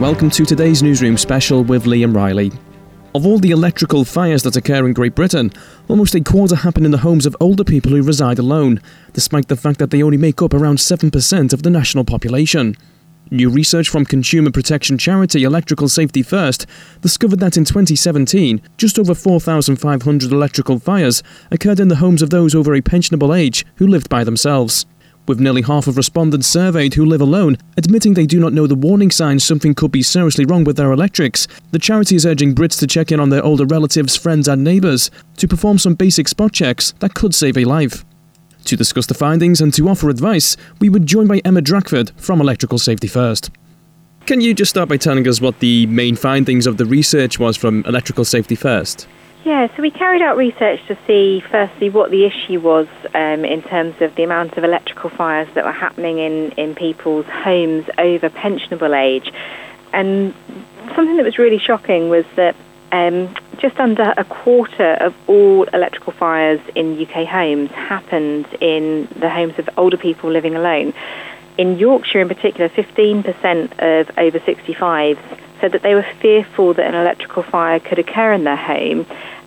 Welcome to today's newsroom special with Liam Riley. Of all the electrical fires that occur in Great Britain, almost a quarter happen in the homes of older people who reside alone, despite the fact that they only make up around 7% of the national population. New research from consumer protection charity Electrical Safety First discovered that in 2017, just over 4,500 electrical fires occurred in the homes of those over a pensionable age who lived by themselves with nearly half of respondents surveyed who live alone admitting they do not know the warning signs something could be seriously wrong with their electrics. The charity is urging Brits to check in on their older relatives, friends, and neighbours to perform some basic spot checks that could save a life. To discuss the findings and to offer advice, we were joined by Emma Drackford from Electrical Safety First. Can you just start by telling us what the main findings of the research was from Electrical Safety First? Yeah, so we carried out research to see, firstly, what the issue was um, in terms of the amount of electrical fires that were happening in, in people's homes over pensionable age. And something that was really shocking was that um, just under a quarter of all electrical fires in UK homes happened in the homes of older people living alone. In Yorkshire, in particular, 15% of over 65s said that they were fearful that an electrical fire could occur in their home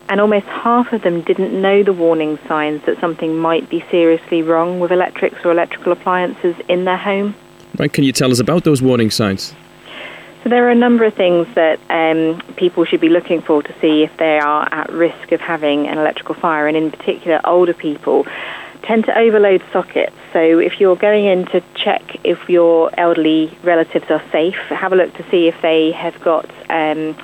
and almost half of them didn't know the warning signs that something might be seriously wrong with electrics or electrical appliances in their home. Right, can you tell us about those warning signs? So there are a number of things that um, people should be looking for to see if they are at risk of having an electrical fire, and in particular, older people tend to overload sockets. So if you're going in to check if your elderly relatives are safe, have a look to see if they have got um,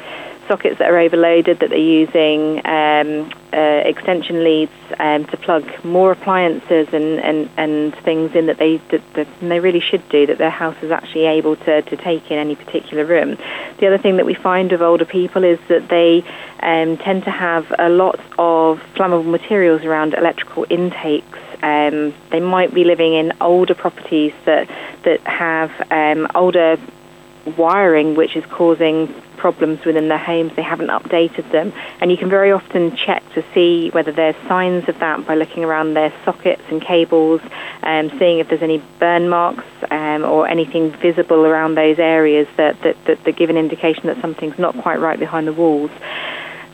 sockets that are overloaded, that they're using um, uh, extension leads um, to plug more appliances and, and, and things in that they that, that they really should do that their house is actually able to, to take in any particular room. The other thing that we find of older people is that they um, tend to have a lot of flammable materials around electrical intakes. Um, they might be living in older properties that that have um, older wiring which is causing problems within their homes, they haven't updated them. And you can very often check to see whether there's signs of that by looking around their sockets and cables, um, seeing if there's any burn marks um, or anything visible around those areas that, that, that, that give an indication that something's not quite right behind the walls.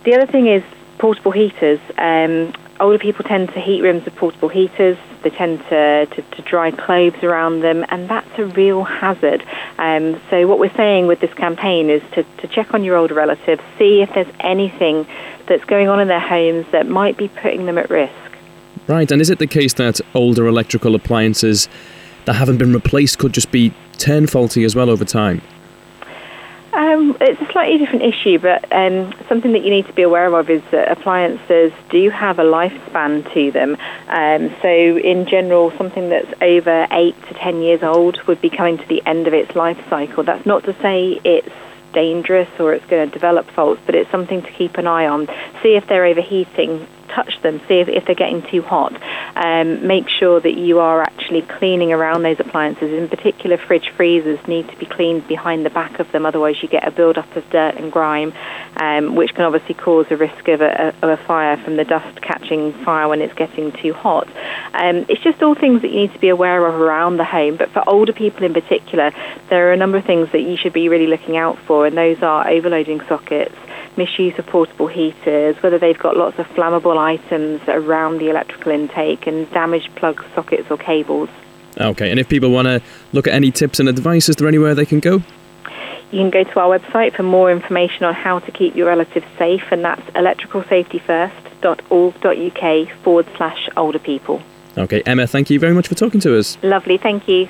The other thing is portable heaters. Um, older people tend to heat rooms with portable heaters. They tend to, to, to dry clothes around them, and that's a real hazard. Um, so, what we're saying with this campaign is to, to check on your older relatives, see if there's anything that's going on in their homes that might be putting them at risk. Right, and is it the case that older electrical appliances that haven't been replaced could just be turn faulty as well over time? Um, it's a slightly different issue, but um, something that you need to be aware of is that appliances do have a lifespan to them. Um, so, in general, something that's over eight to ten years old would be coming to the end of its life cycle. That's not to say it's dangerous or it's going to develop faults, but it's something to keep an eye on. See if they're overheating touch them, see if, if they're getting too hot. Um, make sure that you are actually cleaning around those appliances. In particular, fridge freezers need to be cleaned behind the back of them, otherwise, you get a build-up of dirt and grime, um, which can obviously cause a risk of a, of a, fire from the dust catching fire when it's getting too hot. Um, it's just all things that you need to be aware of around the home, but for older people in particular, there are a number of things that you should be really looking out for, and those are overloading sockets misuse of portable heaters, whether they've got lots of flammable items around the electrical intake and damaged plug sockets or cables. Okay, and if people want to look at any tips and advice, is there anywhere they can go? You can go to our website for more information on how to keep your relatives safe, and that's electricalsafetyfirst.org.uk forward slash older people. Okay, Emma, thank you very much for talking to us. Lovely, thank you